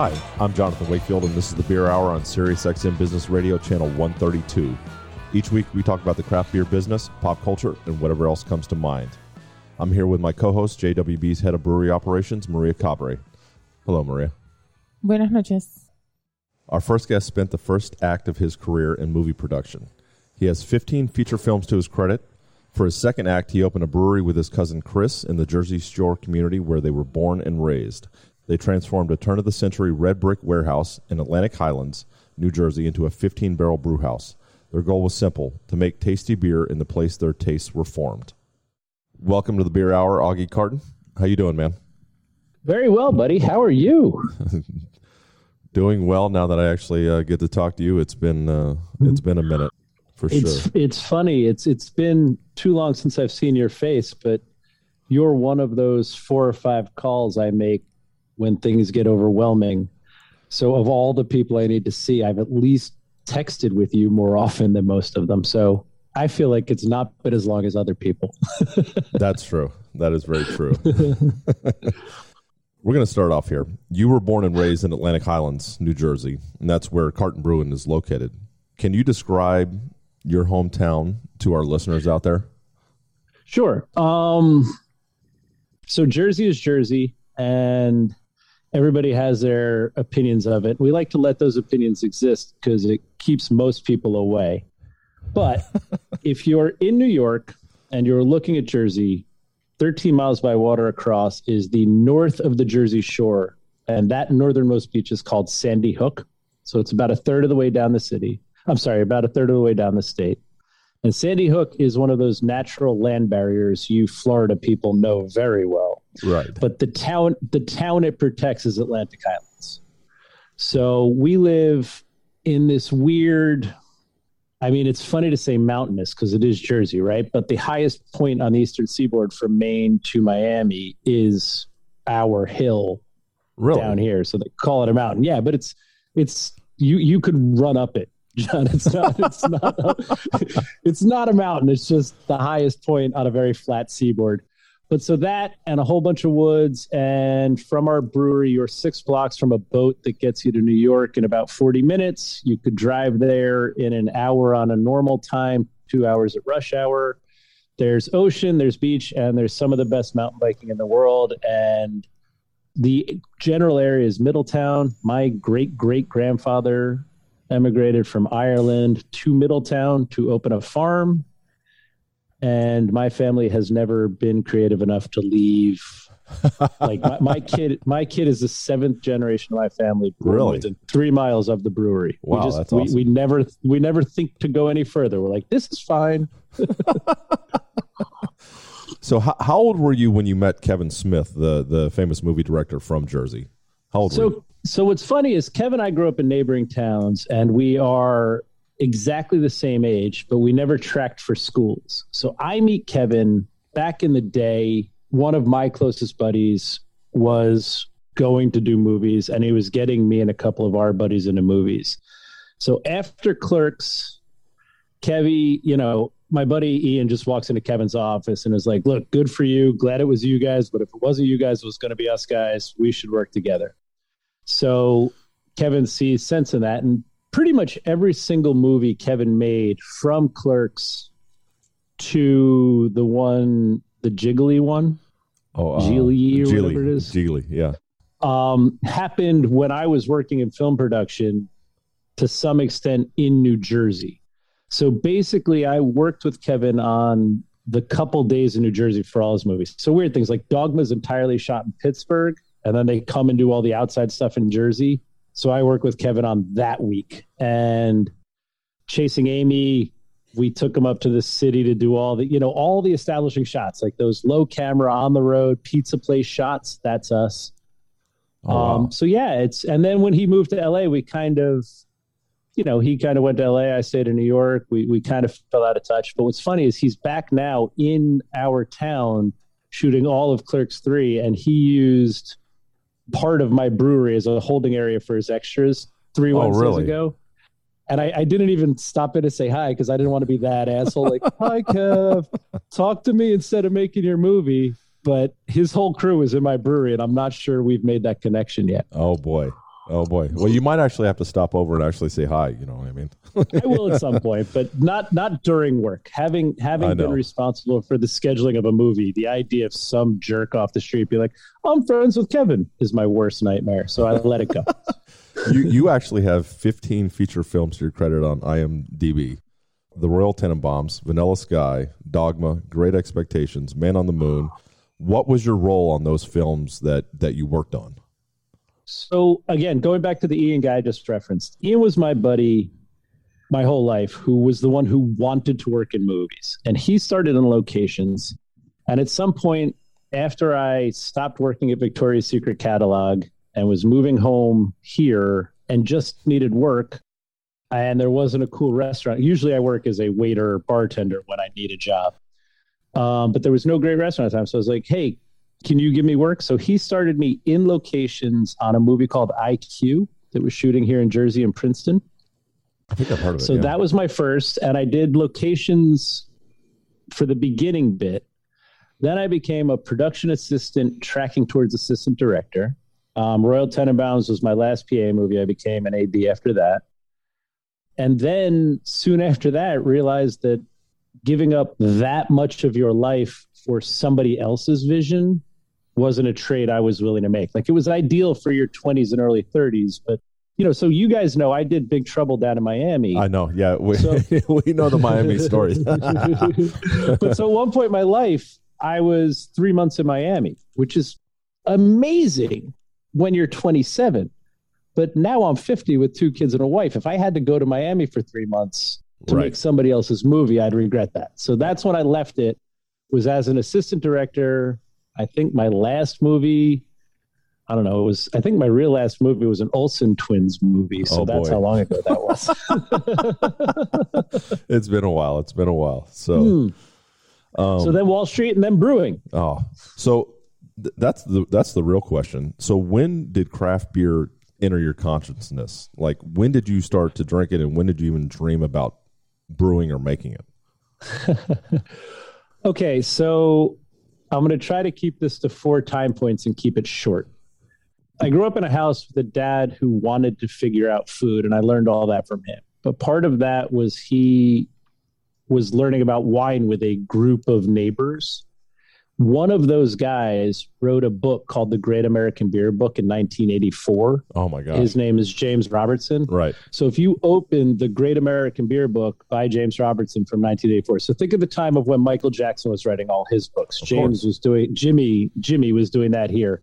Hi, I'm Jonathan Wakefield, and this is the Beer Hour on SiriusXM Business Radio, channel 132. Each week, we talk about the craft beer business, pop culture, and whatever else comes to mind. I'm here with my co host, JWB's head of brewery operations, Maria Cabre. Hello, Maria. Buenas noches. Our first guest spent the first act of his career in movie production. He has 15 feature films to his credit. For his second act, he opened a brewery with his cousin Chris in the Jersey Shore community where they were born and raised. They transformed a turn of the century red brick warehouse in Atlantic Highlands, New Jersey, into a 15 barrel brew house. Their goal was simple to make tasty beer in the place their tastes were formed. Welcome to the Beer Hour, Augie Carton. How you doing, man? Very well, buddy. How are you? doing well now that I actually uh, get to talk to you. It's been uh, it's been a minute for it's, sure. It's funny. It's it's been too long since I've seen your face, but you're one of those four or five calls I make when things get overwhelming. So of all the people I need to see, I've at least texted with you more often than most of them. So I feel like it's not been as long as other people. That's true. That is very true. We're going to start off here. You were born and raised in Atlantic Highlands, New Jersey, and that's where Carton Brewing is located. Can you describe your hometown to our listeners out there? Sure. Um, so Jersey is Jersey, and everybody has their opinions of it. We like to let those opinions exist because it keeps most people away. But if you're in New York and you're looking at Jersey, 13 miles by water across is the north of the Jersey Shore. And that northernmost beach is called Sandy Hook. So it's about a third of the way down the city. I'm sorry, about a third of the way down the state. And Sandy Hook is one of those natural land barriers you Florida people know very well. Right. But the town the town it protects is Atlantic Highlands. So we live in this weird I mean, it's funny to say mountainous because it is Jersey, right? But the highest point on the eastern seaboard from Maine to Miami is our hill really? down here. So they call it a mountain. Yeah, but it's it's you you could run up it John. It's not. It's not. A, it's not a mountain. It's just the highest point on a very flat seaboard. But so that and a whole bunch of woods, and from our brewery, you're six blocks from a boat that gets you to New York in about 40 minutes. You could drive there in an hour on a normal time, two hours at rush hour. There's ocean, there's beach, and there's some of the best mountain biking in the world. And the general area is Middletown. My great great grandfather emigrated from Ireland to Middletown to open a farm. And my family has never been creative enough to leave. like my, my, kid, my kid is the seventh generation of my family. Really, within three miles of the brewery. Wow, we just, that's awesome. we, we never we never think to go any further. We're like, this is fine. so, how, how old were you when you met Kevin Smith, the the famous movie director from Jersey? How old so, were you? So what's funny is Kevin and I grew up in neighboring towns, and we are exactly the same age, but we never tracked for schools. So I meet Kevin back in the day. One of my closest buddies was going to do movies, and he was getting me and a couple of our buddies into movies. So after Clerks, Kevy, you know, my buddy Ian just walks into Kevin's office and is like, "Look, good for you. Glad it was you guys, but if it wasn't you guys, it was going to be us guys. We should work together." So Kevin sees sense in that, and pretty much every single movie Kevin made, from Clerks to the one, the Jiggly one, oh, uh, Gigli or Gigli, whatever it is, Gigli, yeah, um, happened when I was working in film production to some extent in New Jersey. So basically, I worked with Kevin on the couple days in New Jersey for all his movies. So weird things like Dogma's entirely shot in Pittsburgh, and then they come and do all the outside stuff in Jersey. So I work with Kevin on that week. And Chasing Amy, we took him up to the city to do all the, you know, all the establishing shots, like those low camera on the road pizza place shots. That's us. Oh, wow. Um, so yeah, it's and then when he moved to LA, we kind of, you know, he kind of went to LA. I stayed in New York. We we kind of fell out of touch. But what's funny is he's back now in our town shooting all of Clerks three, and he used part of my brewery as a holding area for his extras three Oh, Wednesdays really? ago. And I, I didn't even stop in to say hi because I didn't want to be that asshole. Like, hi, Kev, talk to me instead of making your movie. But his whole crew is in my brewery, and I'm not sure we've made that connection yet. Oh boy. Oh boy. Well, you might actually have to stop over and actually say hi. You know what I mean? I will at some point, but not not during work. Having having been responsible for the scheduling of a movie, the idea of some jerk off the street be like, "I'm friends with Kevin," is my worst nightmare. So I let it go. you you actually have 15 feature films to your credit on IMDb. The Royal Tenenbaums, Vanilla Sky, Dogma, Great Expectations, Man on the Moon. What was your role on those films that that you worked on? So again, going back to the Ian guy I just referenced, Ian was my buddy my whole life, who was the one who wanted to work in movies, and he started in locations. And at some point, after I stopped working at Victoria's Secret catalog and was moving home here and just needed work, and there wasn't a cool restaurant. Usually, I work as a waiter bartender when I need a job, um, but there was no great restaurant at the time. So I was like, "Hey, can you give me work? So he started me in locations on a movie called IQ that was shooting here in Jersey and Princeton. I think I've heard of it. So yeah. that was my first, and I did locations for the beginning bit. Then I became a production assistant, tracking towards assistant director. Um, Royal Tenenbaums was my last PA movie. I became an AD after that, and then soon after that, realized that giving up that much of your life for somebody else's vision wasn't a trade I was willing to make. Like it was ideal for your 20s and early 30s, but you know, so you guys know I did Big Trouble down in Miami. I know. Yeah, we, So- we know the Miami stories. but so at one point in my life, I was three months in Miami, which is amazing when you're 27. But now I'm 50 with two kids and a wife. If I had to go to Miami for three months to Right. make somebody else's movie, I'd regret that. So that's when I left it. Was as an assistant director. I think my last movie, I don't know. It was. I think my real last movie was an Olsen twins movie. So Oh, that's boy. how long ago that was. it's been a while. It's been a while. So, Hmm. um, so then Wall Street and then brewing. oh, so th- that's the that's the real question. So, when did craft beer enter your consciousness? Like, when did you start to drink it, and when did you even dream about brewing or making it? Okay, so I'm going to try to keep this to four time points and keep it short. I grew up in a house with a dad who wanted to figure out food, and I learned all that from him. But part of that was he was learning about wine with a group of neighbors. One of those guys wrote a book called The Great American Beer Book in 1984. Oh my God. His name is James Robertson. right. So if you open the Great American Beer Book by James Robertson from 1984, so think of the time of when Michael Jackson was writing all his books. Of James course. was doing Jimmy Jimmy was doing that here.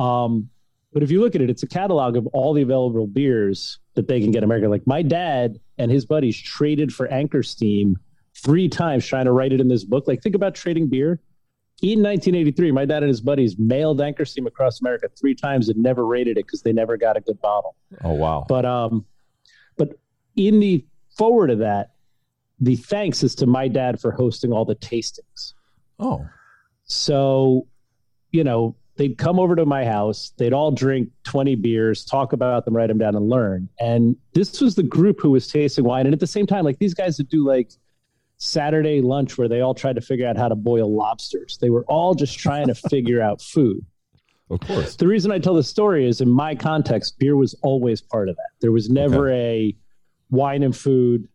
Um, but if you look at it, it's a catalog of all the available beers that they can get in America. Like my dad and his buddies traded for Anchor Steam three times trying to write it in this book. Like think about trading beer. In 1983, my dad and his buddies mailed Anchor Steam across America three times and never rated it because they never got a good bottle. Oh wow! But um, but in the forward of that, the thanks is to my dad for hosting all the tastings. oh, So, you know, they'd come over to my house, they'd all drink 20 beers, talk about them, write them down, and learn. And this was the group who was tasting wine. And at the same time, like these guys would do like Saturday lunch where they all tried to figure out how to boil lobsters. They were all just trying to figure out food. of course. The reason I tell the story is in my context, beer was always part of that. There was never a wine and food,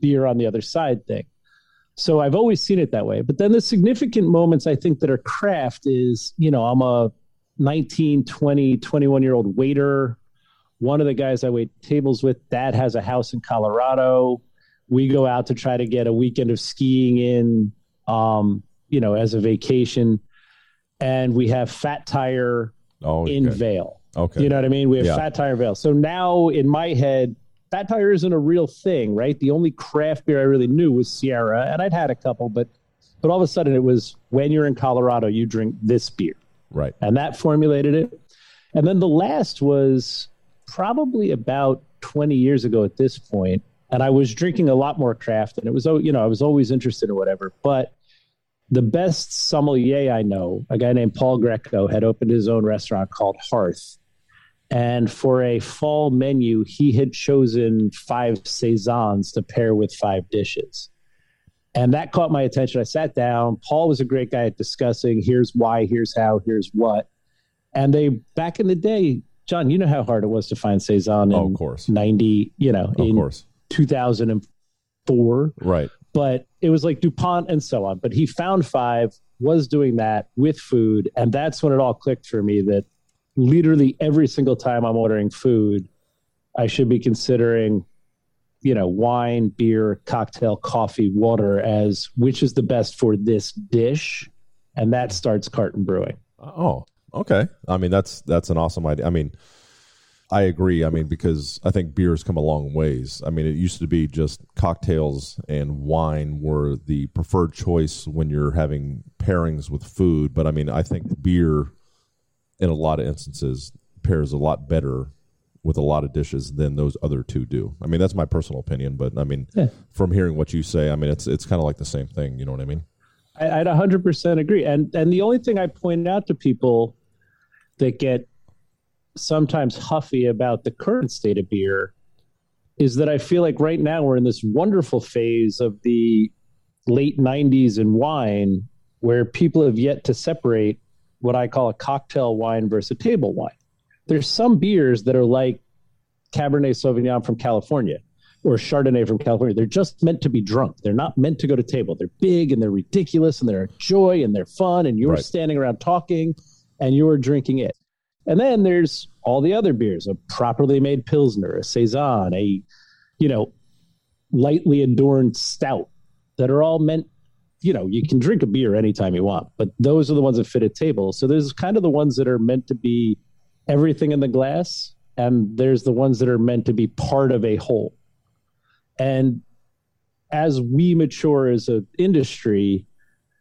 beer on the other side thing. So I've always seen it that way. But then the significant moments I think that are craft is, you know, I'm a 19, 20, 21 year old waiter. One of the guys I wait tables with, dad has a house in Colorado. We go out to try to get a weekend of skiing in, um, you know, as a vacation. And we have Fat Tire Oh, in okay. Vail. okay. You know what I mean? We have Yeah. Fat Tire Vail. So now in my head, Fat Tire isn't a real thing, right? The only craft beer I really knew was Sierra, and I'd had a couple, but but all of a sudden it was when you're in Colorado, you drink this beer, right. and that formulated it. And then the last was probably about 20 years ago at this point, and I was drinking a lot more craft, and it was oh, you know I was always interested in whatever. But the best sommelier I know, a guy named Paul Grieco, had opened his own restaurant called Hearth, and for a fall menu, he had chosen five saisons to pair with five dishes. And that caught my attention. I sat down. Paul was a great guy at discussing here's why, here's how, here's what. And they, back in the day, John, you know how hard it was to find Saison oh, in Oh, of course. 90, you know, Of course. 2004 Right. but it was like Dupont and so on. But he found five, was doing that with food. And that's when it all clicked for me that literally every single time I'm ordering food, I should be considering, you know, wine, beer, cocktail, coffee, water as which is the best for this dish. And that starts carton brewing. Oh, okay. I mean, that's that's an awesome idea. I mean, I agree. I mean, because I think beer's come a long ways. I mean, it used to be just cocktails and wine were the preferred choice when you're having pairings with food. But I mean, I think beer, in a lot of instances, pairs a lot better with a lot of dishes than those other two do. I mean, that's my personal opinion. But I mean, Yeah. from hearing what you say, I mean, it's it's kind of like the same thing. You know what I mean? I, I'd 100% agree. And and the only thing I point out to people that get sometimes huffy about the current state of beer is that I feel like right now we're in this wonderful phase of the late 90s in wine where people have yet to separate what I call a cocktail wine versus a table wine. There's some beers that are like Cabernet Sauvignon from California or Chardonnay from California. They're just meant to be drunk. They're not meant to go to table. They're big and they're ridiculous and they're a joy and they're fun and you're Right. standing around talking and you're drinking it. And then there's all the other beers, a properly made pilsner, a saison, a you know, lightly adorned stout that are all meant you know, you can drink a beer anytime you want, but those are the ones that fit at table. So there's kind of the ones that are meant to be everything in the glass, and there's the ones that are meant to be part of a whole. And as we mature as an industry,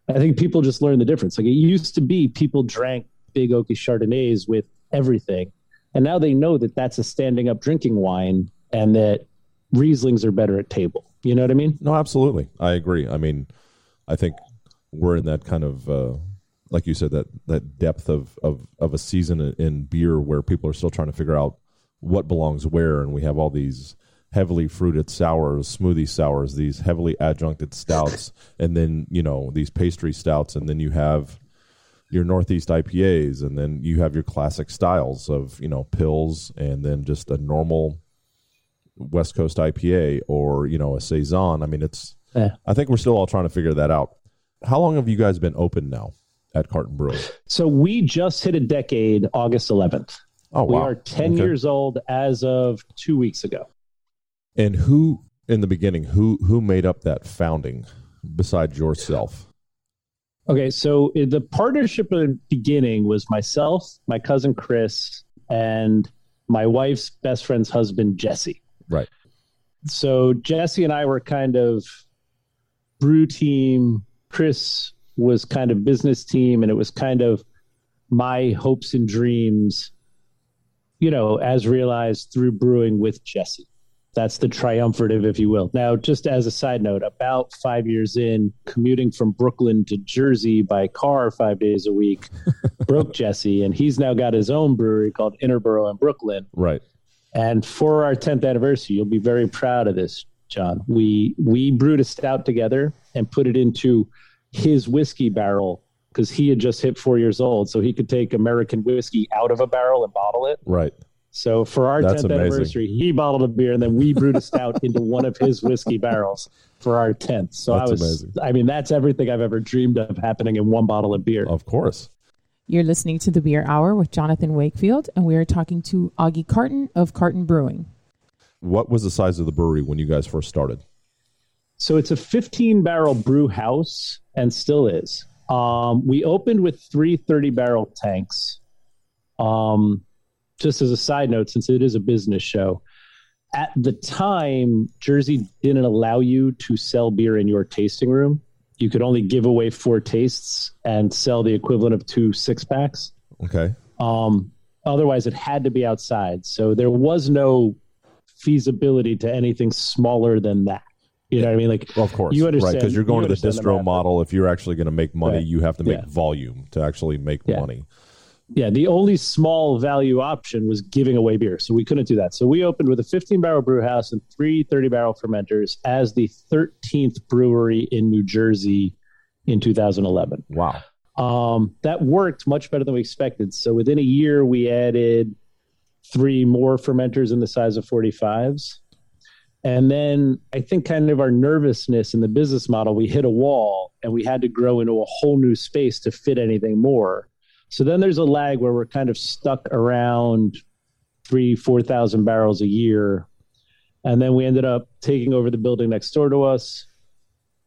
I think people just learn the difference. Like it used to be, people drank big oaky Chardonnays with everything, and now they know that that's a standing up drinking wine, and that Rieslings are better at table. You know what I mean? No, absolutely. I agree. I mean, I think we're in that kind of, uh, like you said, that that depth of of of a season in- in beer where people are still trying to figure out what belongs where, and we have all these heavily fruited sours, smoothie sours, these heavily adjuncted stouts, and then you know these pastry stouts, and then you have your Northeast IPAs, and then you have your classic styles of you know pils, and then just a normal West Coast IPA or you know a saison. I mean, it's. Yeah. I think we're still all trying to figure that out. How long have you guys been open now at Carton Brewing? So we just hit a decade August 11th. Oh wow. We are 10 Okay. years old as of two weeks ago. And who in the beginning? Who who made up that founding besides yourself? Okay, so uh, the partnership in the beginning was myself, my cousin Chris, and my wife's best friend's husband, Jesse. Right. So Jesse and I were kind of brew team. Chris was kind of business team, and it was kind of my hopes and dreams, you know, as realized through brewing with Jesse. That's the triumvirate, if you will. Now, just as a side note, about five years in, commuting from Brooklyn to Jersey by car five days a week broke Jesse, and he's now got his own brewery called Interborough in Brooklyn. Right. And for our 10th anniversary, you'll be very proud of this, John. We we brewed a stout together and put it into his whiskey barrel because he had just hit four years old, so he could take American whiskey out of a barrel and bottle it. Right. So for our That's 10th amazing. anniversary, he bottled a beer and then we brewed a stout into one of his whiskey barrels for our 10th. So That's I was, amazing. I mean, that's everything I've ever dreamed of happening in one bottle of beer. Of course. You're listening to the Beer Hour with Jonathan Wakefield, and we are talking to Augie Carton of Carton Brewing. What was the size of the brewery when you guys first started? So it's a 15 barrel brew house and still is. Um, we opened with three 30 barrel tanks. Um, just as a side note, since it is a business show, at the time, Jersey didn't allow you to sell beer in your tasting room. You could only give away four tastes and sell the equivalent of two six packs. Okay. Um, Otherwise, it had to be outside. So there was no feasibility to anything smaller than that. You know what I mean? Like, Well, of course, you right? understand Because you're going you to the distro math. model. If you're actually going to make money, Right. you have to make Yeah. volume to actually make Yeah. money. Yeah, the only small value option was giving away beer. So we couldn't do that. So we opened with a 15 barrel brew house and three 30 barrel fermenters as the 13th brewery in New Jersey in 2011. Wow. Um, that worked much better than we expected. So within a year, we added three more fermenters in the size of 45s. And then I think kind of our nervousness in the business model, we hit a wall and we had to grow into a whole new space to fit anything more. So then there's a lag where we're kind of stuck around three, 4,000 barrels a year. And then we ended up taking over the building next door to us,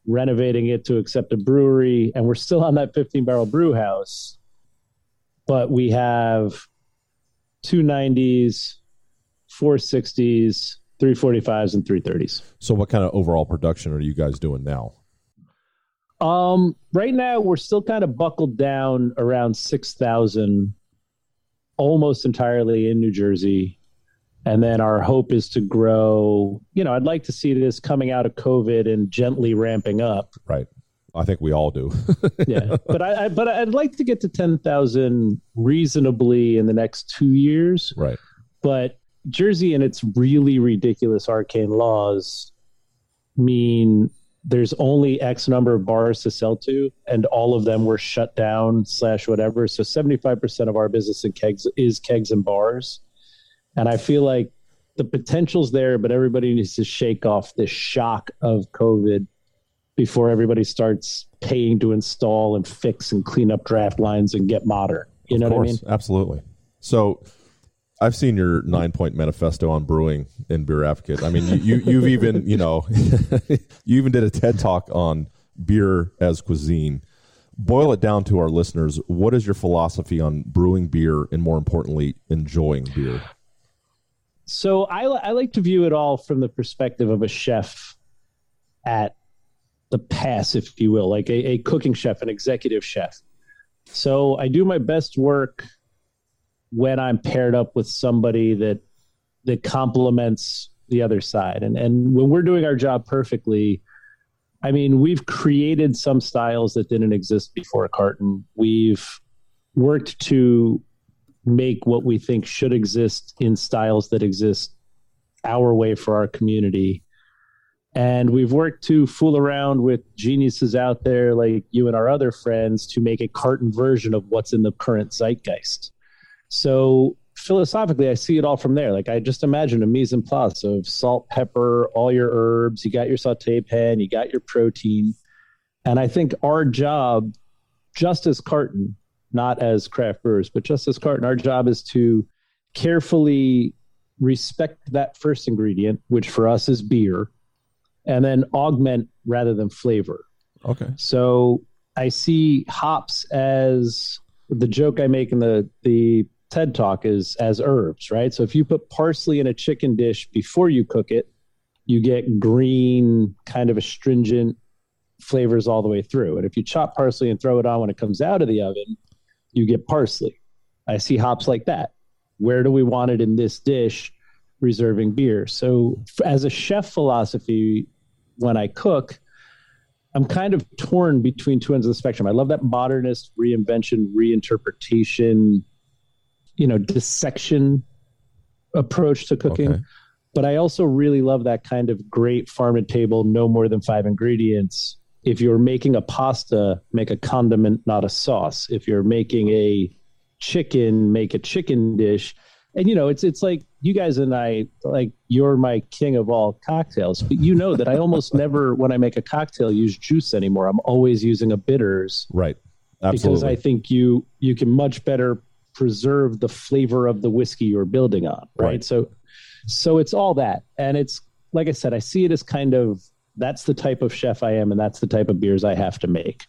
renovating it to accept a brewery. And we're still on that 15 barrel brew house, but we have 290s, 460s, 345s, and 330s. So, what kind of overall production are you guys doing now? Um, right now we're still kind of buckled down around six thousand, almost entirely in New Jersey, and then our hope is to grow. You know, I'd like to see this coming out of COVID and gently ramping up. Right. I think we all do. Yeah, but I, I but I'd like to get to ten thousand reasonably in the next two years. right. But Jersey and its really ridiculous arcane laws mean there's only X number of bars to sell to, and all of them were shut down slash whatever. So 75% of our business in kegs is kegs and bars. And I feel like the potential's there, but everybody needs to shake off this shock of COVID before everybody starts paying to install and fix and clean up draft lines and get modern. You know what I mean? absolutely. So, I've seen your nine point manifesto on brewing in Beer Advocate. I mean, you, you you've even you know you even did a TED talk on beer as cuisine. Boil it down to our listeners. What is your philosophy on brewing beer, and more importantly, enjoying beer? So I, I like to view it all from the perspective of a chef at the pass, if you will, like a, a cooking chef, an executive chef. So I do my best work when I'm paired up with somebody that that complements the other side. And and when we're doing our job perfectly, I mean, we've created some styles that didn't exist before Carton. We've worked to make what we think should exist in styles that exist our way for our community. And we've worked to fool around with geniuses out there like you and our other friends to make a carton version of what's in the current zeitgeist. So philosophically, I see it all from there. Like I just imagine a mise en place of salt, pepper, all your herbs. You got your saute pan, you got your protein. And I think our job, just as carton, not as craft brewers, but just as carton, our job is to carefully respect that first ingredient, which for us is beer, and then augment rather than flavor. Okay. So I see hops as the joke I make in the the TED talk is as herbs, right? So if you put parsley in a chicken dish before you cook it, you get green, kind of astringent flavors all the way through. And if you chop parsley and throw it on when it comes out of the oven, you get parsley. I see hops like that. Where do we want it in this dish? Reserving beer. So, as a chef philosophy, when I cook, I'm kind of torn between two ends of the spectrum. I love that modernist reinvention, reinterpretation, you know, dissection approach to cooking. Okay. But I also really love that kind of great farm to table, no more than five ingredients. If you're making a pasta, make a condiment, not a sauce. If you're making a chicken, make a chicken dish. And you know, it's it's like you guys and I like you're my king of all cocktails, but you know that I almost never when I make a cocktail use juice anymore. I'm always using a bitters Right. Absolutely. Because I think you you can much better preserve the flavor of the whiskey you're building on, right? Right. So so it's all that. And it's like I said, I see it as kind of that's the type of chef I am and that's the type of beers I have to make.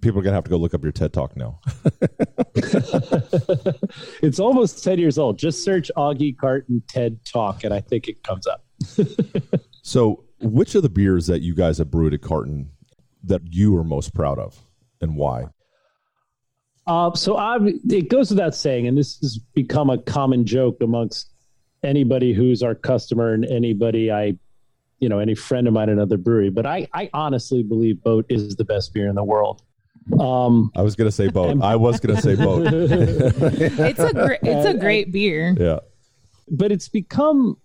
People are gonna have to go look up your TED talk now. it's almost 10 years old. Just search Augie Carton TED Talk and I think it comes up. So, which of the beers that you guys have brewed at Carton that you are most proud of, and why? Uh, so I've, it goes without saying, and this has become a common joke amongst anybody who's our customer and anybody I, you know, any friend of mine in another brewery. But I, I honestly believe Boat is the best beer in the world. Um, I was going to say boat. I was going to say boat. It's a great it's a great beer. yeah. but it's become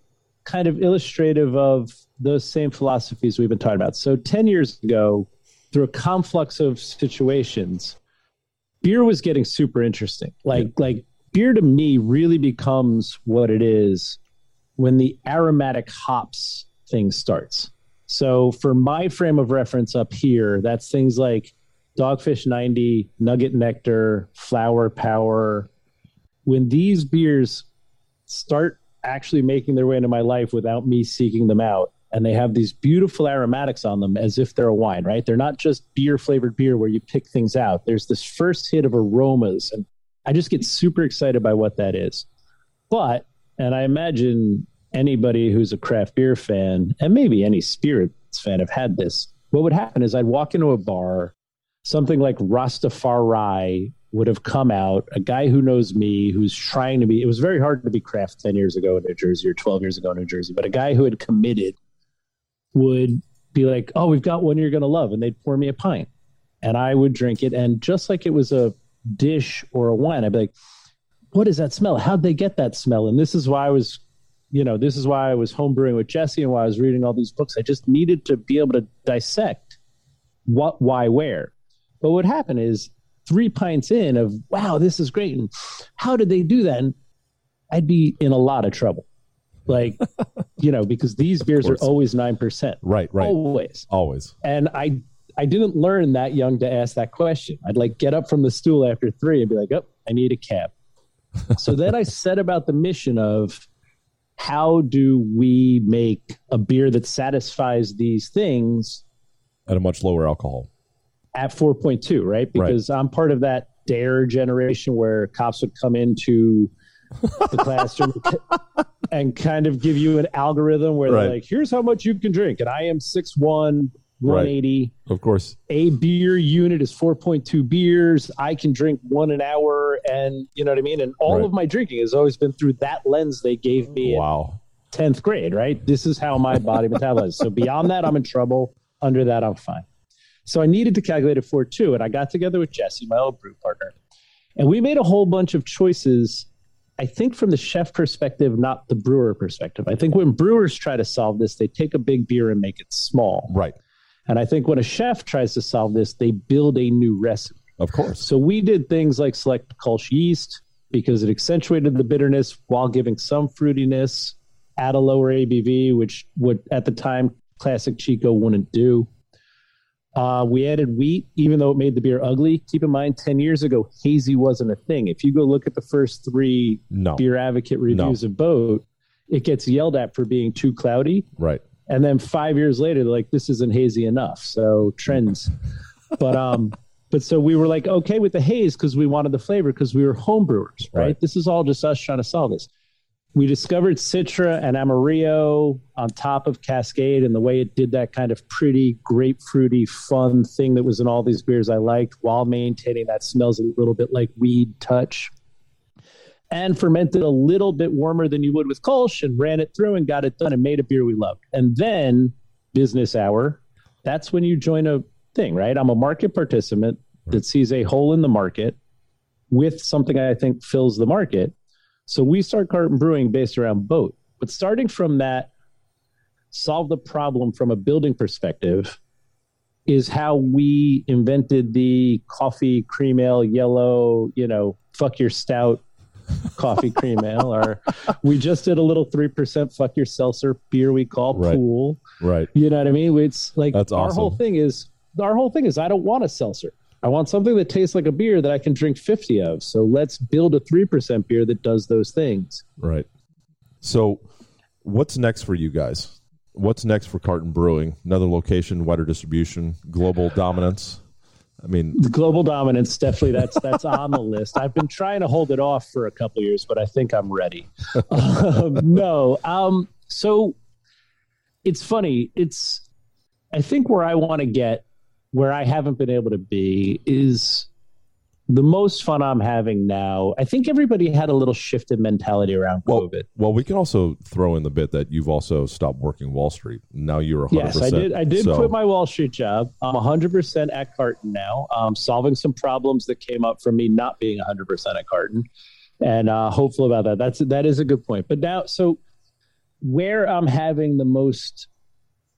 kind of illustrative of those same philosophies we've been talking about. So 10 years ago, through a conflux of situations, beer was getting super interesting. Like like beer to me really becomes what it is when the aromatic hops thing starts. So for my frame of reference up here, that's things like Dogfish 90, Nugget Nectar, Flower Power. When these beers start actually making their way into my life without me seeking them out. And they have these beautiful aromatics on them as if they're a wine, right? They're not just beer flavored beer where you pick things out. There's this first hit of aromas. And I just get super excited by what that is. But, and I imagine anybody who's a craft beer fan and maybe any spirits fan have had this. What would happen is I'd walk into a bar, something like Rastafari would have come out, a guy who knows me, who's trying to be, it was very hard to be craft 10 years ago in New Jersey or 12 years ago in New Jersey, but a guy who had committed would be like, oh, we've got one you're going to love. And they'd pour me a pint and I would drink it. And just like it was a dish or a wine, I'd be like, what is that smell? How'd they get that smell? And this is why I was, you know, this is why I was homebrewing with Jesse and why I was reading all these books. I just needed to be able to dissect what, why, where. But what happened is three pints in of, wow, this is great. And how did they do that? And I'd be in a lot of trouble. Like, you know, because these beers are always 9%. Right, right. Always. Always. And I I didn't learn that young to ask that question. I'd like get up from the stool after three and be like, oh, I need a cab. so then I set about the mission of how do we make a beer that satisfies these things At a much lower alcohol. at 4.2, right? Because I'm part of that DARE generation where cops would come into the classroom and kind of give you an algorithm where Right. they're like, here's how much you can drink. And I am 6'1, 180 Of course. a beer unit is 4.2 beers. I can drink one an hour. And you know what I mean? And all Right. of my drinking has always been through that lens they gave me Wow. 10th grade, right? This is how my body metabolizes. So beyond that, I'm in trouble. Under that, I'm fine. So I needed to calculate it for two. And I got together with Jesse, my old brew partner. And we made a whole bunch of choices, I think from the chef perspective, not the brewer perspective. I think when brewers try to solve this, they take a big beer and make it small. Right. And I think when a chef tries to solve this, they build a new recipe. Of course. So we did things like select Kolsch yeast because it accentuated the bitterness while giving some fruitiness at a lower ABV, which would at the time classic Chico wouldn't do. Uh, we added wheat, even though it made the beer ugly. Keep in mind, 10 years ago, hazy wasn't a thing. If you go look at the first three No. beer advocate reviews of Boat, it gets yelled at for being too cloudy. Right. And then five years later, they're like, this isn't hazy enough. So trends. but um, but so we were like, okay with the haze because we wanted the flavor because we were homebrewers, right? Right. This is all just us trying to solve this. We discovered Citra and Amarillo on top of Cascade, and the way it did that kind of pretty grapefruity, fun thing that was in all these beers I liked, while maintaining that smells a little bit like weed touch and fermented a little bit warmer than you would with Kolsch and ran it through and got it done and made a beer we loved. And then business hour, that's when you join a thing, right? I'm a market participant that sees a hole in the market with something I think fills the market. So we start carton brewing based around boat. But starting from that, solve the problem from a building perspective is how we invented the coffee cream ale yellow, you know, fuck your stout coffee cream ale or we just did a little 3% fuck your seltzer beer we call Right. pool Right. you know what i mean it's like That's our whole thing is our whole thing is i don't want a seltzer i want something that tastes like a beer that i can drink 50 of so let's build a 3% beer that does those things Right. So, what's next for you guys? What's next for Carton Brewing? Another location, wider distribution, global dominance. I mean, the global dominance definitely that's that's on the list i've been trying to hold it off for a couple years but i think i'm ready um, no um so it's funny it's i think where i want to get where i haven't been able to be is the most fun I'm having now, I think everybody had a little shift in mentality around Well, COVID. well, we can also throw in the bit that you've also stopped working Wall Street. Now you're 100%. Yes, I did. I did so, quit my Wall Street job. I'm 100% at Carton now, um, solving some problems that came up from me not being 100% at Carton, and uh, hopeful about that. That's that is a good point. But now, so where I'm having the most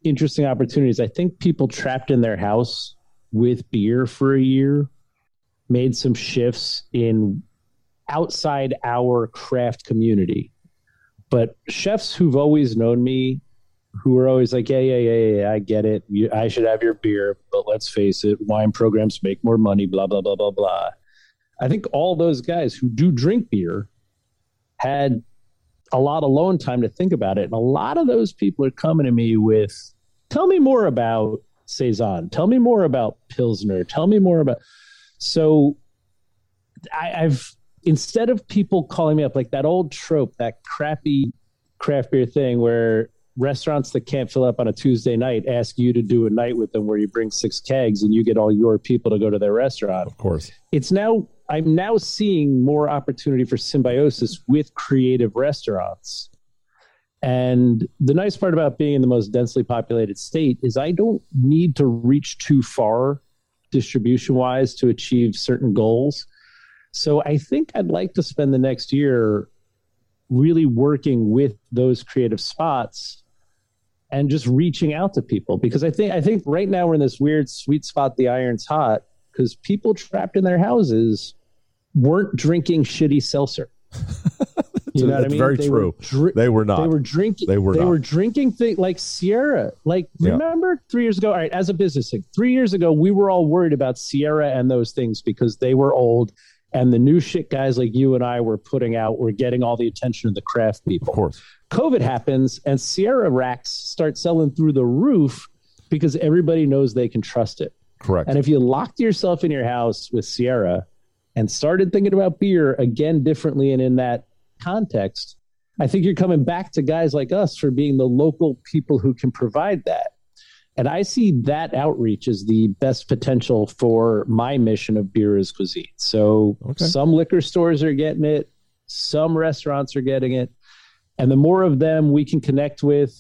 interesting opportunities, I think people trapped in their house with beer for a year made some shifts in outside our craft community. But chefs who've always known me, who are always like, yeah, yeah, yeah, yeah, I get it. You, I should have your beer, but let's face it, wine programs make more money, blah, blah, blah, blah, blah. I think all those guys who do drink beer had a lot of alone time to think about it. And a lot of those people are coming to me with, tell me more about Saison. Tell me more about Pilsner. Tell me more about. So I, I've instead of people calling me up like that old trope, that crappy craft beer thing where restaurants that can't fill up on a Tuesday night ask you to do a night with them where you bring six kegs and you get all your people to go to their restaurant. Of course. It's now I'm now seeing more opportunity for symbiosis with creative restaurants. And the nice part about being in the most densely populated state is I don't need to reach too far distribution wise to achieve certain goals. So I think I'd like to spend the next year really working with those creative spots and just reaching out to people because I think I think right now we're in this weird sweet spot the iron's hot because people trapped in their houses weren't drinking shitty seltzer. You know what I mean? very They true. Were dri- They were not. They were drinking. They were They not. were drinking things like Sierra. Like Yeah. remember three years ago? All right, as a business thing, three years ago, we were all worried about Sierra and those things because they were old, and the new shit guys like you and I were putting out were getting all the attention of the craft people. Of course. COVID happens, and Sierra racks start selling through the roof because everybody knows they can trust it. Correct. And if you locked yourself in your house with Sierra and started thinking about beer again differently and in that context, I think you're coming back to guys like us for being the local people who can provide that. And I see that outreach as the best potential for my mission of beer as cuisine. So Okay. some liquor stores are getting it, some restaurants are getting it. And the more of them we can connect with,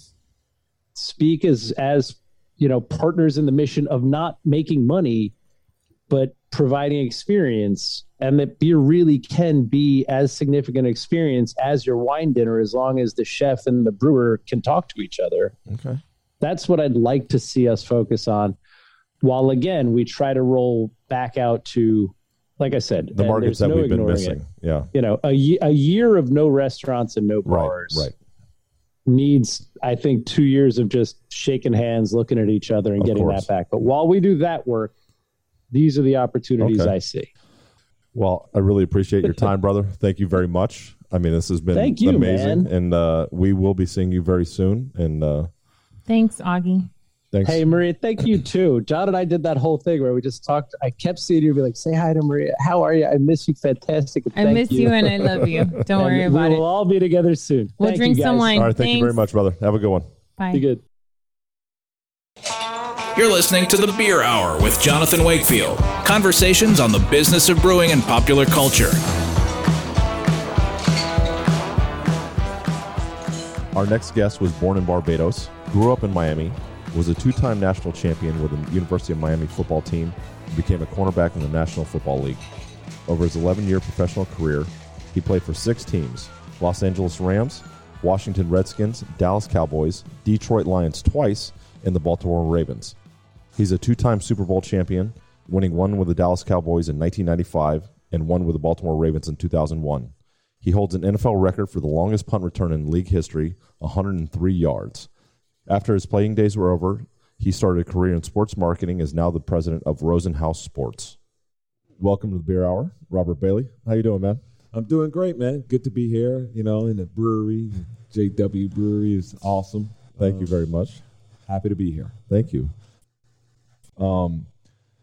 speak as as you know partners in the mission of not making money but providing experience and that beer really can be as significant experience as your wine dinner as long as the chef and the brewer can talk to each other okay. that's what i'd like to see us focus on while again we try to roll back out to like i said The markets that no we've been missing. it. Yeah. you know a, a year of no restaurants and no Right. bars Right. needs i think two years of just shaking hands looking at each other and Of getting course. that back but while we do that work these are the opportunities Okay. i see Well, I really appreciate your time, brother. Thank you very much. I mean, this has been Thank you, amazing, man. and uh, we will be seeing you very soon. And uh, Thanks, Augie. thanks. hey maria thank you too john and i did that whole thing where we just talked i kept seeing you be like say hi to maria how are you i miss you fantastic I Thank miss you. and I love you. Don't worry about it. We'll all be together soon We'll Thank drink you some wine. All right. Thank you very much, brother. Have a good one. Bye. be good You're listening to The Beer Hour with Jonathan Wakefield. Conversations on the business of brewing and popular culture. Our next guest was born in Barbados, grew up in Miami, was a two time national champion with the University of Miami football team, and became a cornerback in the National Football League. Over his 11 year professional career, he played for six teams Los Angeles Rams, Washington Redskins, Dallas Cowboys, Detroit Lions twice, and the Baltimore Ravens. He's a two time Super Bowl champion, winning one with the Dallas Cowboys in 1995 and one with the Baltimore Ravens in 2001. He holds an NFL record for the longest punt return in league history, 103 yards. After his playing days were over, he started a career in sports marketing and is now the president of Rosenhaus Sports. Welcome to the Beer Hour, Robert Bailey. How you doing, man? I'm doing great, man. Good to be here. You know, in the brewery, JW Brewery is awesome. Thank you um, very much. Happy to be here. Thank you. Um,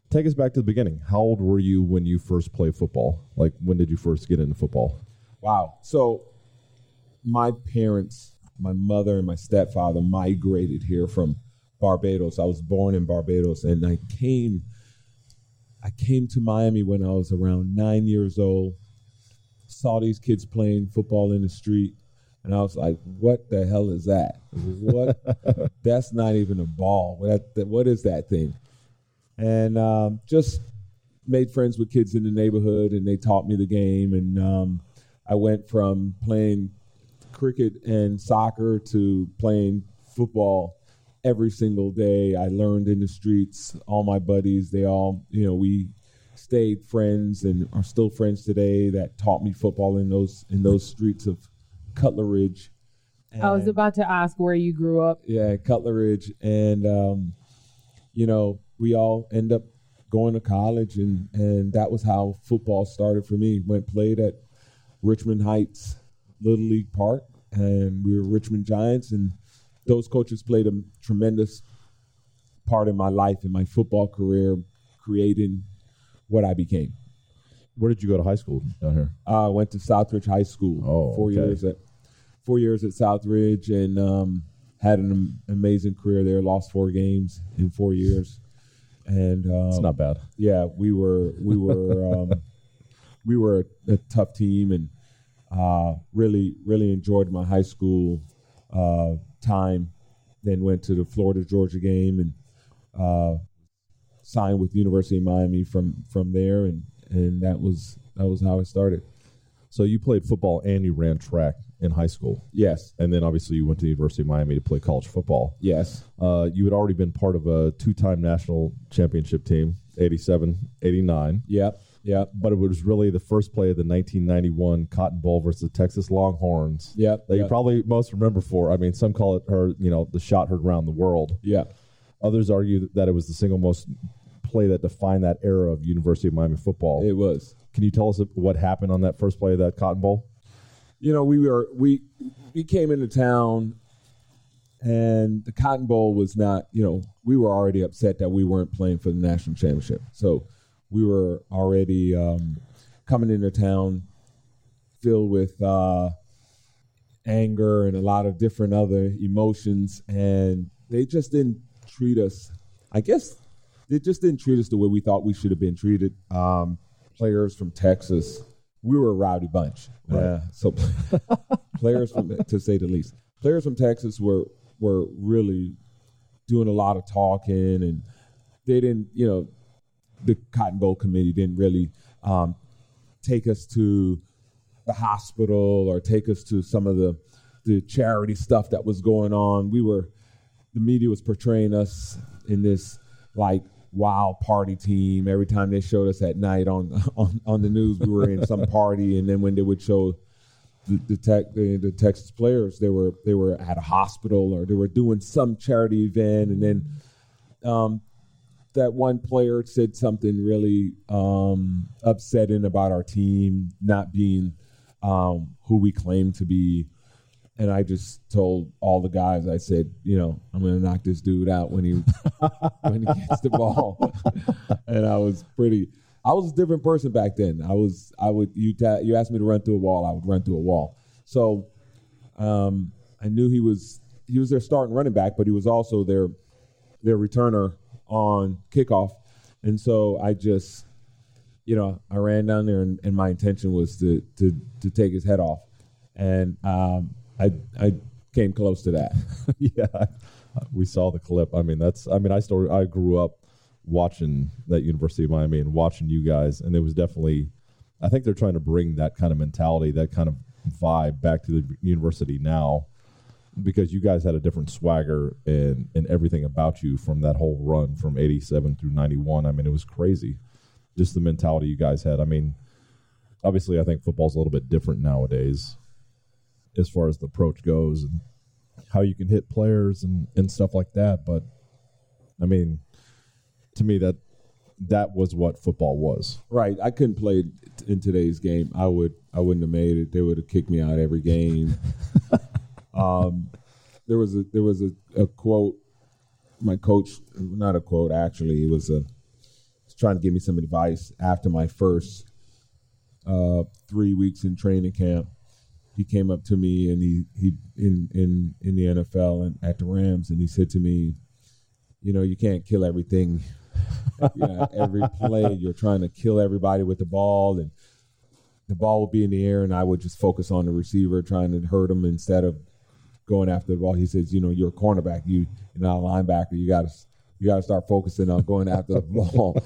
take us back to the beginning. How old were you when you first played football? Like, when did you first get into football? Wow. So, my parents, my mother and my stepfather migrated here from Barbados. I was born in Barbados, and I came I came to Miami when I was around nine years old. Saw these kids playing football in the street, and I was like, "What the hell is that? What? That's not even a ball. What? What is that thing?" And um, just made friends with kids in the neighborhood, and they taught me the game. And um, I went from playing cricket and soccer to playing football every single day. I learned in the streets. All my buddies, they all, you know, we stayed friends and are still friends today. That taught me football in those in those streets of Cutler Ridge. I was about to ask where you grew up. yeah, Cutler Ridge, and um, you know, we all end up going to college, and and that was how football started for me. Went played at Richmond Heights Little League Park, and we were Richmond Giants, and those coaches played a tremendous part in my life in my football career, creating what I became. Where did you go to high school down here? I went to Southridge High School. Oh, four okay. years at four years at Southridge, and um, had an amazing career there. Lost four games in four years, and um, It's not bad. yeah, we were we were um, we were a, a tough team, and uh, really really enjoyed my high school uh, time. Then went to the Florida Georgia game and uh, signed with University of Miami from from there, and and that was that was how it started. So you played football and you ran track in high school, Yes, and then obviously you went to the University of Miami to play college football. yes, Uh, you had already been part of a two-time national championship team, 87, 89. yep, yep, But it was really the first play of the 1991 Cotton Bowl versus the Texas Longhorns. yep. That you probably most remember for. I mean, some call it her, you know, the shot heard around the world. Yeah, Others argue that it was the single most play that defined that era of University of Miami football. It was. Can you tell us what happened on that first play of that Cotton Bowl? You know, we were we we came into town, and the Cotton Bowl was not. You know, we were already upset that we weren't playing for the national championship. So we were already um, coming into town filled with uh, anger and a lot of different other emotions, and they just didn't treat us. I guess they just didn't treat us the way we thought we should have been treated. Um, players from Texas, we were a rowdy bunch. Yeah, so players from, to say the least, players from Texas were were really doing a lot of talking, and they didn't, you know, the Cotton Bowl committee didn't really um, take us to the hospital or take us to some of the the charity stuff that was going on. We were the media was portraying us in this like wild party team. Every time they showed us at night on on, on the news, we were in some party, and then when they would show the the, tech, the the Texas players, they were they were at a hospital or they were doing some charity event, and then um, that one player said something really um, upsetting about our team not being um, who we claim to be. And I just told all the guys, I said, you know, I'm going to knock this dude out when he when he gets the ball. and I was pretty. I was a different person back then. I was. I would. You ta- you asked me to run through a wall. I would run through a wall. So um, I knew he was. He was their starting running back, but he was also their their returner on kickoff. And so I just, you know, I ran down there, and, and my intention was to to to take his head off, and um, I I came close to that. yeah, we saw the clip. I mean, that's. I mean, I still. I grew up watching that University of Miami and watching you guys, and it was definitely. I think they're trying to bring that kind of mentality, that kind of vibe back to the university now, because you guys had a different swagger and and everything about you from that whole run from '87 through '91. I mean, it was crazy, just the mentality you guys had. I mean, obviously, I think football's a little bit different nowadays as far as the approach goes and how you can hit players and, and stuff like that. But I mean, to me, that that was what football was. Right. I couldn't play in today's game. I would. I wouldn't have made it. They would have kicked me out every game. um, there was a there was a, a quote. My coach, not a quote actually, it was a was trying to give me some advice after my first uh, three weeks in training camp. He came up to me and he he in in in the NFL and at the Rams and he said to me, you know, you can't kill everything you know, every play you're trying to kill everybody with the ball, and the ball would be in the air, and I would just focus on the receiver, trying to hurt him instead of going after the ball. He says, you know, you're a cornerback, you you're not a linebacker. You got to you got to start focusing on going after the ball.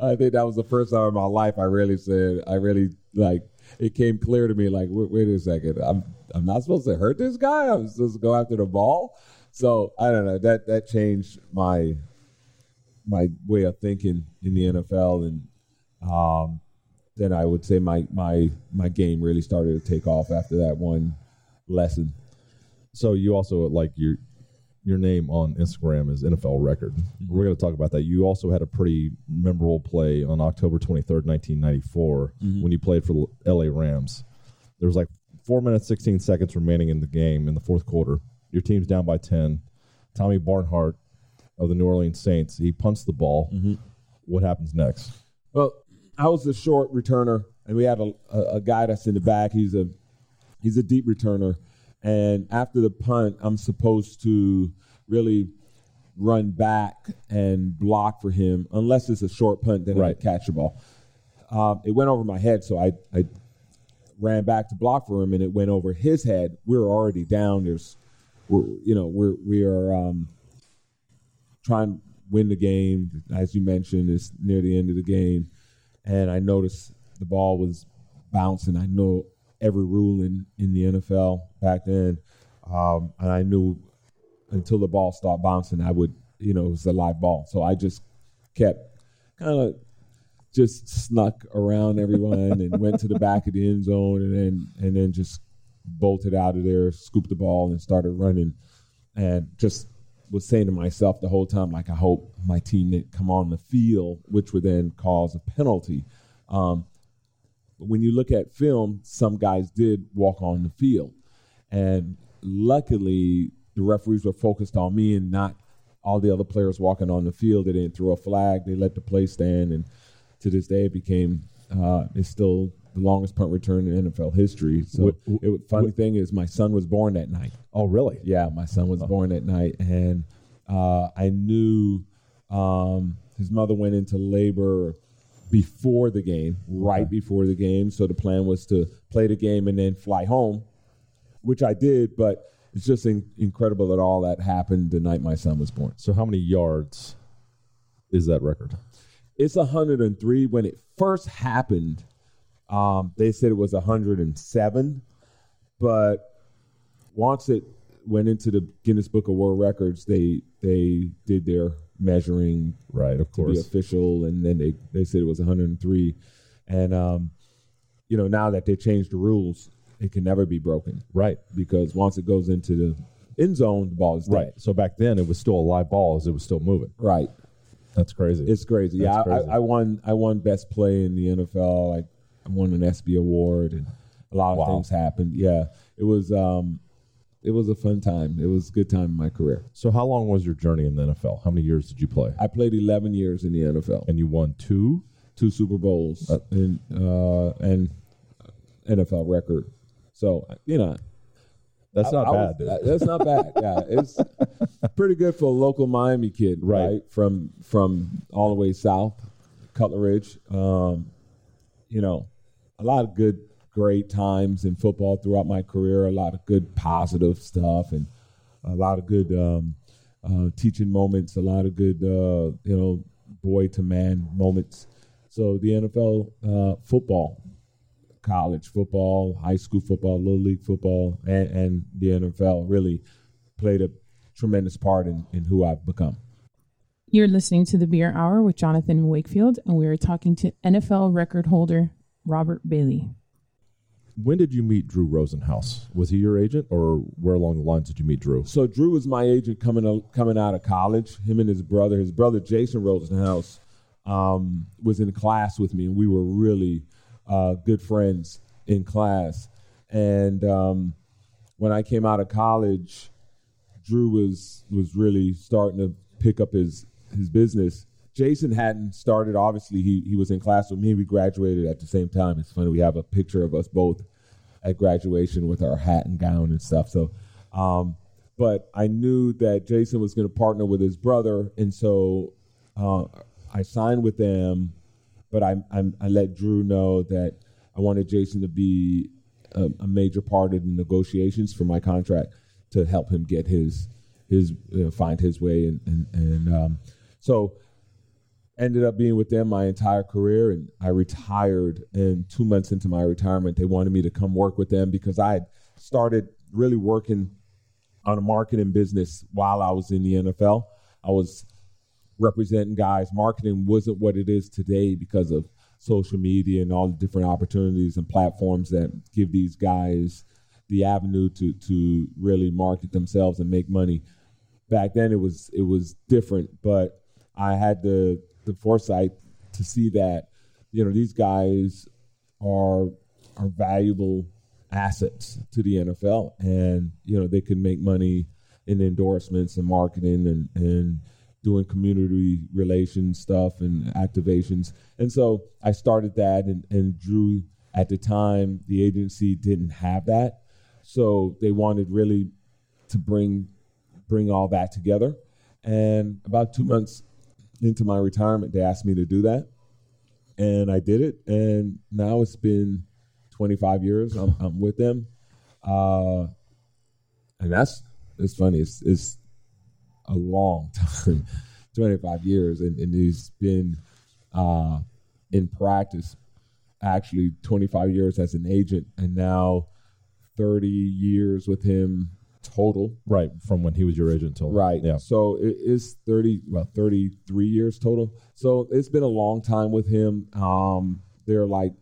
I think that was the first time in my life I really said, I really like, it came clear to me, like, wait, wait a second, I'm I'm not supposed to hurt this guy. I'm supposed to go after the ball. So I don't know. That that changed my my way of thinking in the NFL, and um, then I would say my my my game really started to take off after that one lesson. So you also like your your name on Instagram is NFL record. We're going to talk about that. You also had a pretty memorable play on October 23rd, 1994 mm-hmm. when you played for the LA Rams. There was like 4 minutes 16 seconds remaining in the game in the fourth quarter. Your team's down by 10. Tommy Barnhardt of the New Orleans Saints, he punts the ball. Mm-hmm. What happens next? Well, I was the short returner, and we had a, a, a guy that's in the back. He's a he's a deep returner and after the punt, I'm supposed to really run back and block for him, unless it's a short punt, then right. I catch the ball. Um, it went over my head, so I, I ran back to block for him, and it went over his head. We are already down. There's, we're, you know, we're we are um, trying to win the game. As you mentioned, it's near the end of the game, and I noticed the ball was bouncing. I know every rule in, in the NFL back then. Um, and I knew until the ball stopped bouncing, I would, you know, it was a live ball. So I just kept kind of just snuck around everyone and went to the back of the end zone and then and then just bolted out of there, scooped the ball and started running and just was saying to myself the whole time, like, I hope my team didn't come on the field, which would then cause a penalty. Um, but when you look at film, some guys did walk on the field. And luckily, the referees were focused on me and not all the other players walking on the field. They didn't throw a flag, they let the play stand. And to this day, it became, uh, it's still the longest punt return in NFL history. So, what, it, funny what, thing is, my son was born that night. Oh, really? Yeah, my son was oh. born that night. And uh, I knew um, his mother went into labor before the game, right okay. before the game. So the plan was to play the game and then fly home, which I did, but it's just in- incredible that all that happened the night my son was born. So how many yards is that record? It's 103. When it first happened, um, they said it was 107, but once it went into the Guinness Book of World Records, they they did their measuring right of course. official and then they, they said it was 103 and um, you know now that they changed the rules it can never be broken. Right. Because once it goes into the end zone the ball is dead. right. So back then it was still a live ball as it was still moving. Right. That's crazy. It's crazy. That's yeah crazy. I, I, won i won best play in the nfl like i won an ESPY award and a lot of wow. things happened. Yeah. It was um, it was a fun time. It was a good time in my career. So, how long was your journey in the NFL? How many years did you play? I played 11 years in the NFL, and you won two, two Super Bowls, uh, and uh, and NFL record. So, you know, that's not I, bad. was, that's not bad. Yeah, it's pretty good for a local Miami kid, right? right? From from all the way south, Cutler Ridge. Um, you know, a lot of good great times in football throughout my career. A lot of good positive stuff and a lot of good um, uh, teaching moments. A lot of good uh, you know boy to man moments. So the NFL uh, football, college football, high school football, little league football, and, and the NFL really played a tremendous part in, in who I've become. You're listening to the Beer Hour with Jonathan Wakefield, and we are talking to NFL record holder Robert Bailey when did you meet Drew Rosenhaus? Was he your agent, or where along the lines did you meet Drew? So Drew was my agent coming coming out of college. Him and his brother, his brother Jason Rosenhaus, um, was in class with me, and we were really uh, good friends in class. And um, when I came out of college, Drew was was really starting to pick up his his business Jason hadn't started. Obviously, he he was in class with me. We graduated at the same time. It's funny. We have a picture of us both at graduation with our hat and gown and stuff. So, um, but I knew that Jason was going to partner with his brother, and so uh, I signed with them, but I, I I let Drew know that I wanted Jason to be a, a major part of the negotiations for my contract to help him get his his you know, find his way and and, and um, so ended up being with them my entire career and I retired and two months into my retirement they wanted me to come work with them because I had started really working on a marketing business while I was in the NFL. I was representing guys. Marketing wasn't what it is today because of social media and all the different opportunities and platforms that give these guys the avenue to to really market themselves and make money. Back then it was it was different, but I had the the foresight to see that you know these guys are are valuable assets to the NFL, and you know they can make money in endorsements and marketing and and doing community relations stuff and activations. And so I started that, and, and Drew at the time the agency didn't have that, so they wanted really to bring bring all that together. And about two months into my retirement, they asked me to do that, and I did it. And now it's been 25 years. I'm, I'm with them, uh, and that's it's funny. It's, it's a long time, 25 years, and, and he's been uh, in practice actually 25 years as an agent, and now 30 years with him total. Right, from when he was your agent till Right. Yeah. So it is 30, well, 33 years total. So it's been a long time with him. Um, they're like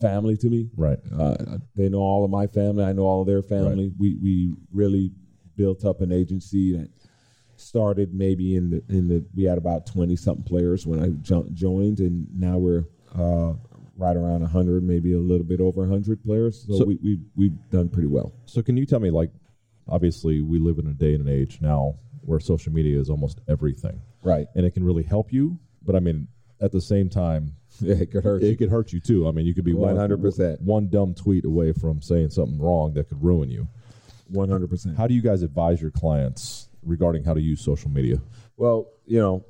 family to me. Right. Uh, they know all of my family. I know all of their family. We we really built up an agency that started maybe in the in the we had about 20 something players when I jo- joined, and now we're uh, right around 100, maybe a little bit over 100 players. So, So- we, we we've done pretty well. So can you tell me, like, obviously we live in a day and an age now where social media is almost everything, Right. and it can really help you. But I mean, at the same time, Yeah, it could hurt you. it could hurt you too. I mean, you could be 100%. one dumb tweet away from saying something wrong that could ruin you. 100%. How do you guys advise your clients regarding how to use social media? Well, you know,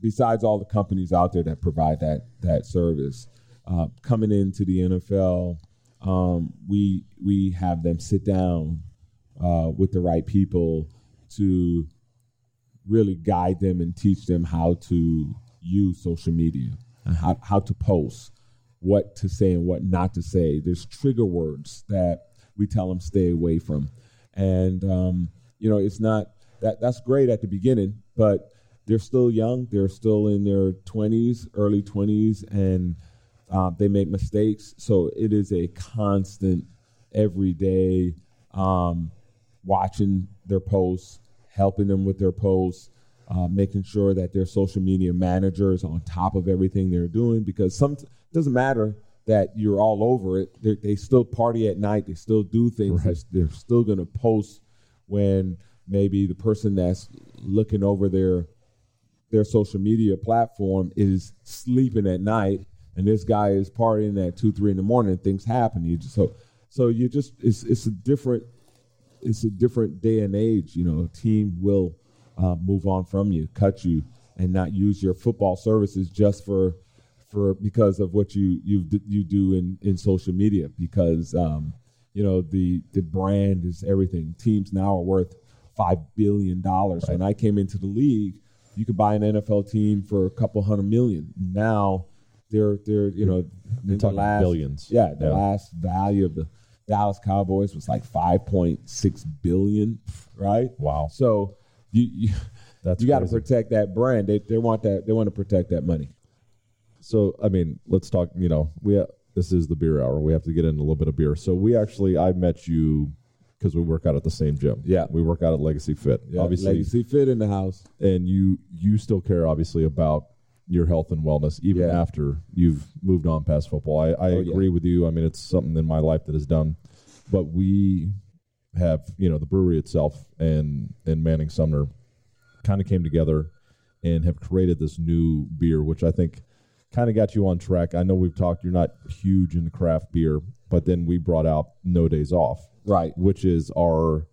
besides all the companies out there that provide that that service, uh, coming into the NFL, um, we we have them sit down uh, with the right people to really guide them and teach them how to use social media and how, how to post, what to say and what not to say. There's trigger words that we tell them stay away from, and um, you know it's not that that's great at the beginning, but they're still young. They're still in their 20s, early 20s, and uh, they make mistakes. So it is a constant, everyday um, watching their posts, helping them with their posts, uh, making sure that their social media manager is on top of everything they're doing. Because some it doesn't matter that you're all over it. They, they still party at night. They still do things. They're, they're still going to post when maybe the person that's looking over their their social media platform is sleeping at night and this guy is partying at two, three in the morning things happen. You just so so you just it's it's a different it's a different day and age. You know, a team will uh, move on from you, cut you, and not use your football services just for for because of what you you you do in in social media because um, you know the the brand is everything. Teams now are worth five billion dollars. When I came into the league, you could buy an NFL team for a couple hundred million. Now they're they're you know the talking last, billions. Yeah, the Yeah. last value of the Dallas Cowboys was like five point six billion, right? Wow. So you you, That's you got to protect that brand. They they want that they want to protect that money. So, I mean, let's talk. You know, we ha- this is the beer hour. We have to get in a little bit of beer. So, we actually, I met you because we work out at the same gym. Yeah. we work out at Legacy Fit. Yeah, obviously, Legacy Fit in the house. and you you still care obviously about your health and wellness even Yeah. after you've moved on past football. I, I Oh, yeah. agree with you. I mean, it's something in my life that is done, but we have you know the brewery itself and and Manning Sumner kind of came together and have created this new beer, which I think kind of got you on track. I know we've talked. You're not huge into craft beer, but then we brought out No Days Off, Right. which is our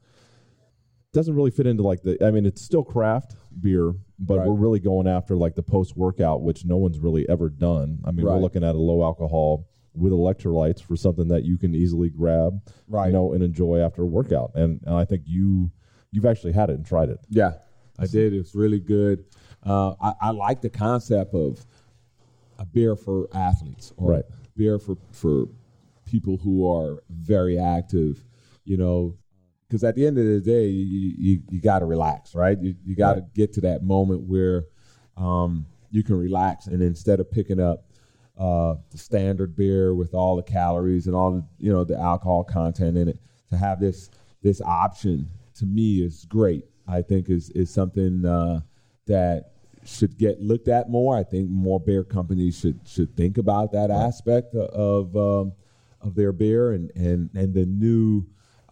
doesn't really fit into like the. I mean, it's still craft beer, but Right. we're really going after like the post workout, which no one's really ever done. I mean, we're looking at a low alcohol with electrolytes for something that you can easily grab, Right. You know, and enjoy after a workout. And and I think you you've actually had it and tried it. Yeah, I did. It's really good. Uh, I, I like the concept of a beer for athletes or Right. beer for for people who are very active. You know, because at the end of the day, you you, you got to relax, right? You you got to Right. get to that moment where um, you can relax, and instead of picking up uh, the standard beer with all the calories and all the you know the alcohol content in it, to have this this option to me is great. I think is is something uh, that should get looked at more. I think more beer companies should should think about that aspect of um, of their beer and and and the new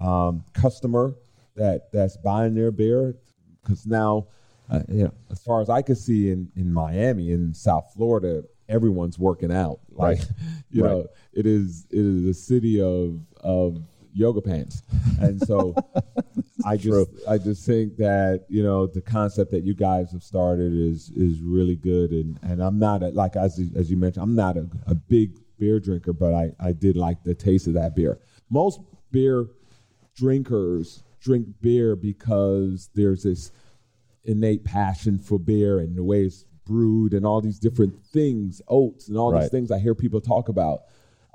um, customer that that's buying their beer because now uh, you know as far as I could see in in Miami in South Florida everyone's working out like Right. you Right. know it is it is a city of of yoga pants and so I just I just think that you know the concept that you guys have started is is really good and and I'm not a, like as you- as you mentioned I'm not a, a big beer drinker but I I did like the taste of that beer. Most beer drinkers drink beer because there's this innate passion for beer and the way it's brewed and all these different things, oats and all these things I hear people talk about.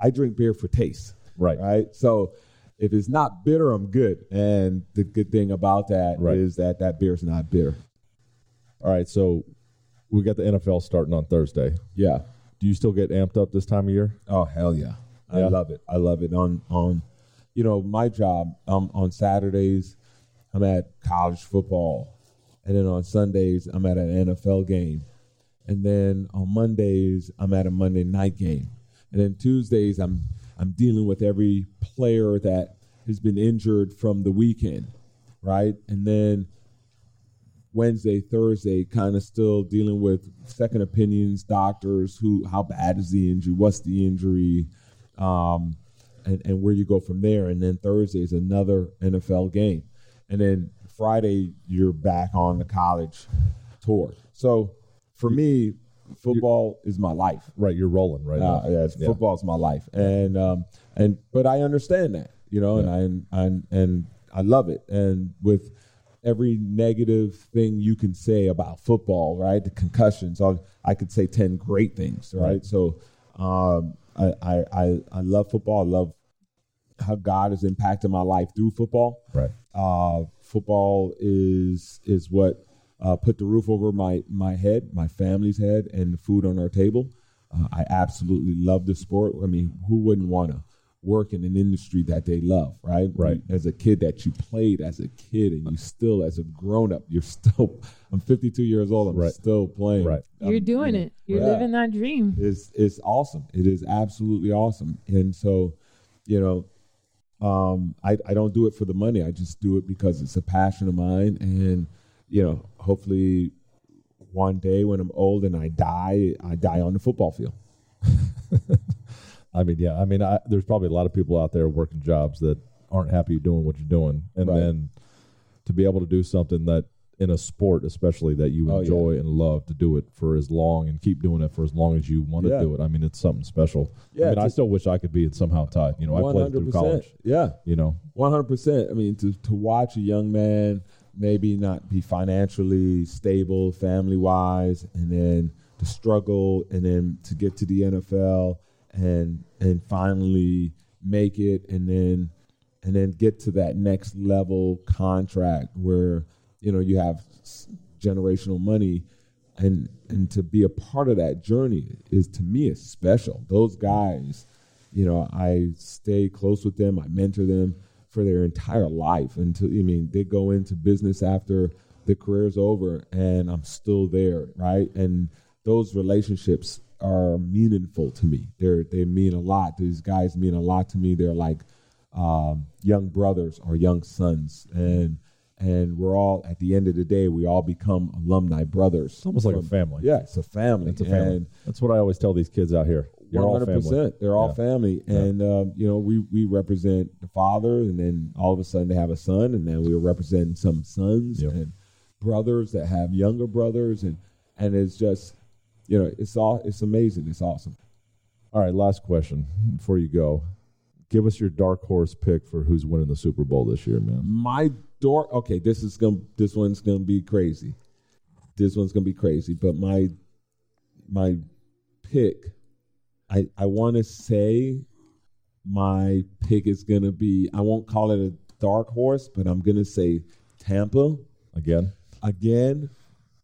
I drink beer for taste. Right. Right. So if it's not bitter, I'm good. And the good thing about that is Right. that that beer's not bitter. All right, so we got the NFL starting on Thursday. Yeah. Do you still get amped up this time of year? Oh hell yeah. I love it. I love it. On on you know, my job, um on Saturdays I'm at college football. And then on Sundays I'm at an NFL game. And then on Mondays I'm at a Monday night game. And then Tuesdays I'm I'm dealing with every player that has been injured from the weekend. Right? And then Wednesday, Thursday, kind of still dealing with second opinions, doctors, who, how bad is the injury, what's the injury, um, and, and where you go from there. And then Thursday is another NFL game, and then Friday you're back on the college tour. So for me, football is my life. Right, you're rolling right Uh, now. yeah, football is my life, and um, and but I understand that, you know, and I and and I love it. And with every negative thing you can say about football, right? The concussions, I, I could say ten great things, right? Right. So um, I, I I I love football. I love how God has impacted my life through football. Right. Uh, football is is what uh, put the roof over my my head, my family's head, and the food on our table. Uh, I absolutely love the sport. I mean, who wouldn't want to work in an industry that they love, right? Right. As a kid that you played as a kid, and you still, as a grown up, you're still. I'm 52 years old. I'm Right. still playing. Right. You're Um, doing it. You're Yeah. living that dream. it's it's awesome. It is absolutely awesome. And so, you know, um, I I don't do it for the money. I just do it because it's a passion of mine. And you know, hopefully, one day when I'm old and I die, I die on the football field. I mean, yeah. I mean, I, there's probably a lot of people out there working jobs that aren't happy doing what you're doing, and Right. then to be able to do something that in a sport, especially that you Oh, yeah. enjoy and love, to do it for as long and keep doing it for as long as you want to Yeah. do it. I mean, it's something special. Yeah, I mean, I still wish I could be it somehow tied. You know, I played through college. Yeah. You know, One hundred percent. I mean, to to watch a young man maybe not be financially stable, family wise, and then to struggle, and then to get to the NFL, and and finally make it, and then and then get to that next level contract where you know you have generational money. And and to be a part of that journey is to me is special. Those guys, you know, I stay close with them. I mentor them for their entire life until I mean they go into business after the career's over, and I'm still there, right? And those relationships are meaningful to me. They're they mean a lot. These guys mean a lot to me. They're like um, young brothers or young sons, and and we're all at the end of the day we all become alumni brothers. it's almost like a family. Yeah, it's a family. It's a family. And That's what I always tell these kids out here. You're all 100%. family. They're all Yeah. family. And, um, you know, we, we represent the father, and then all of a sudden they have a son, and then we are representing some sons Yep. and brothers that have younger brothers. And, and it's just, you know, it's all, it's amazing. It's awesome. All right, last question before you go. Give us your dark horse pick for who's winning the Super Bowl this year, man. My dark okay, this is going to, this one's going to be crazy. This one's going to be crazy, but my, my pick, I, I want to say my pick is going to be, I won't call it a dark horse, but I'm going to say Tampa Again, again.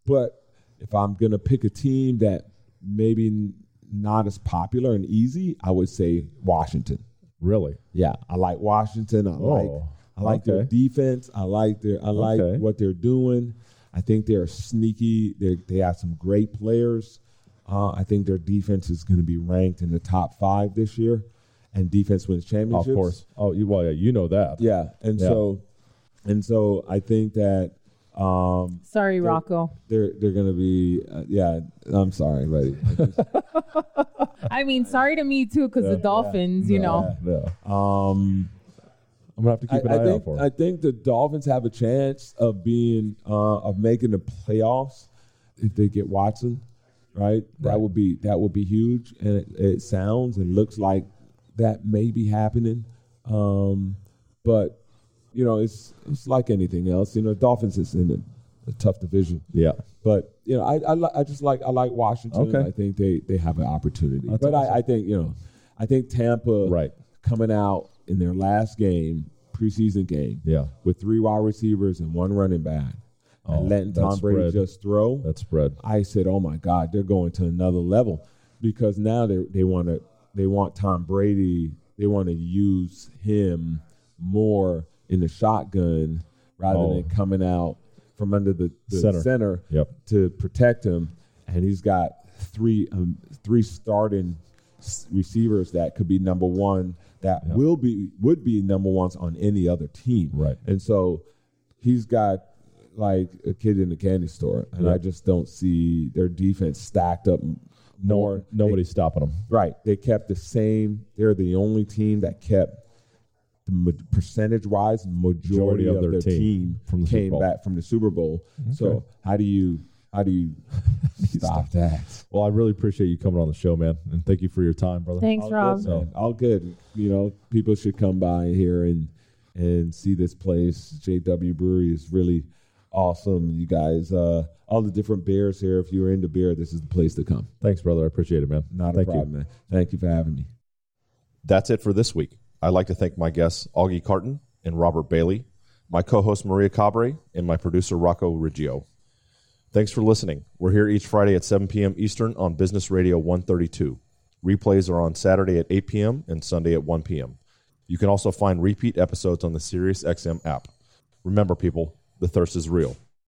But if I'm going to pick a team that maybe not as popular and easy, I would say Washington. really? Yeah, I like Washington. I like Oh, I like their defense. I like their I like Okay. what they're doing. I think they're sneaky. They they have some great players. Uh, I think their defense is going to be ranked in the top five this year, and defense wins championships. Of course. Oh, you well, yeah, you know that. Yeah, and Yeah. so and so I think that um, Sorry, Rocco. they're they're going to be uh, yeah. I'm sorry, buddy. I mean, sorry to me too, because the Dolphins, you know. Yeah. um, I'm gonna have to keep an I, I eye think out for Them. I think the Dolphins have a chance of being uh, of making the playoffs if they get Watson, right? That would be that would be huge, and it, it sounds and looks like that may be happening. Um, but you know, it's it's like anything else. You know, Dolphins is in a, a tough division, Yeah. but you know, I I, li- I just like I like Washington. Okay. I think they they have an opportunity, That's but awesome. I, I think you know, I think Tampa Right. coming out in their last game, preseason game, Yeah. with three wide receivers and one running back, Oh, and letting Tom Brady spread. just throw. That spread. I said, "Oh my God, they're going to another level," because now they they want to they want Tom Brady. They want to use him more in the shotgun rather Oh. than coming out from under the, the Center. center, Yep. to protect him. And he's got three um, three starting receivers that could be number one that will be would be number ones on any other team. Right. And so he's got like a kid in a candy store, and Yeah. I just don't see their defense stacked up m- No, more. nobody's stopping them. Right. They kept the same. They're the only team that kept the percentage wise majority, of, their, team, from the Super came Bowl. back from the Super Bowl. So how do you how do you stop that? Well, I really appreciate you coming on the show, man, and thank you for your time, brother. Thanks, All Rob. good, man. All good. You know, people should come by here and and see this place. JW Brewery is really awesome. You guys, uh, all the different beers here. If you're into beer, this is the place to come. Thanks, brother. I appreciate it, man. Not Thank a you. problem, man. Thank you for having me. That's it for this week. I'd like to thank my guests, Augie Carton and Robert Bailey, my co host, Maria Cabre, and my producer, Rocco Riggio. Thanks for listening. We're here each Friday at 7 p.m. Eastern on Business Radio 132. Replays are on Saturday at 8 p.m. and Sunday at 1 p.m. You can also find repeat episodes on the SiriusXM app. Remember, people, the thirst is real.